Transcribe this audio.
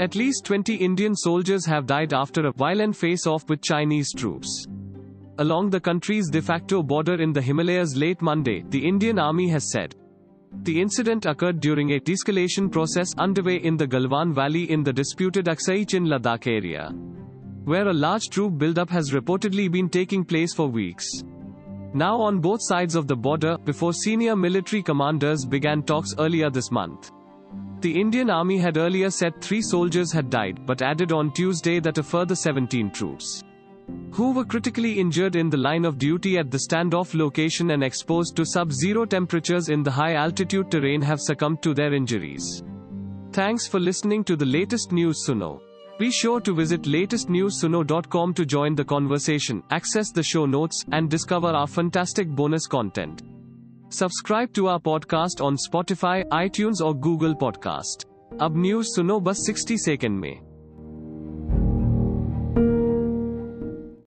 At least 20 Indian soldiers have died after a violent face-off with Chinese troops. Along the country's de facto border in the Himalayas late Monday, the Indian Army has said. The incident occurred during a de-escalation process underway in the Galwan Valley in the disputed Aksai Chin Ladakh area, where a large troop buildup has reportedly been taking place for weeks. Now on both sides of the border, before senior military commanders began talks earlier this month. The Indian Army had earlier said three soldiers had died, but added on Tuesday that a further 17 troops who were critically injured in the line of duty at the standoff location and exposed to sub-zero temperatures in the high-altitude terrain have succumbed to their injuries. Thanks for listening to the latest news Suno. Be sure to visit latestnewsuno.com to join the conversation, access the show notes, and discover our fantastic bonus content. Subscribe to our podcast on Spotify iTunes और Google podcast अब news सुनो बस 60 second में।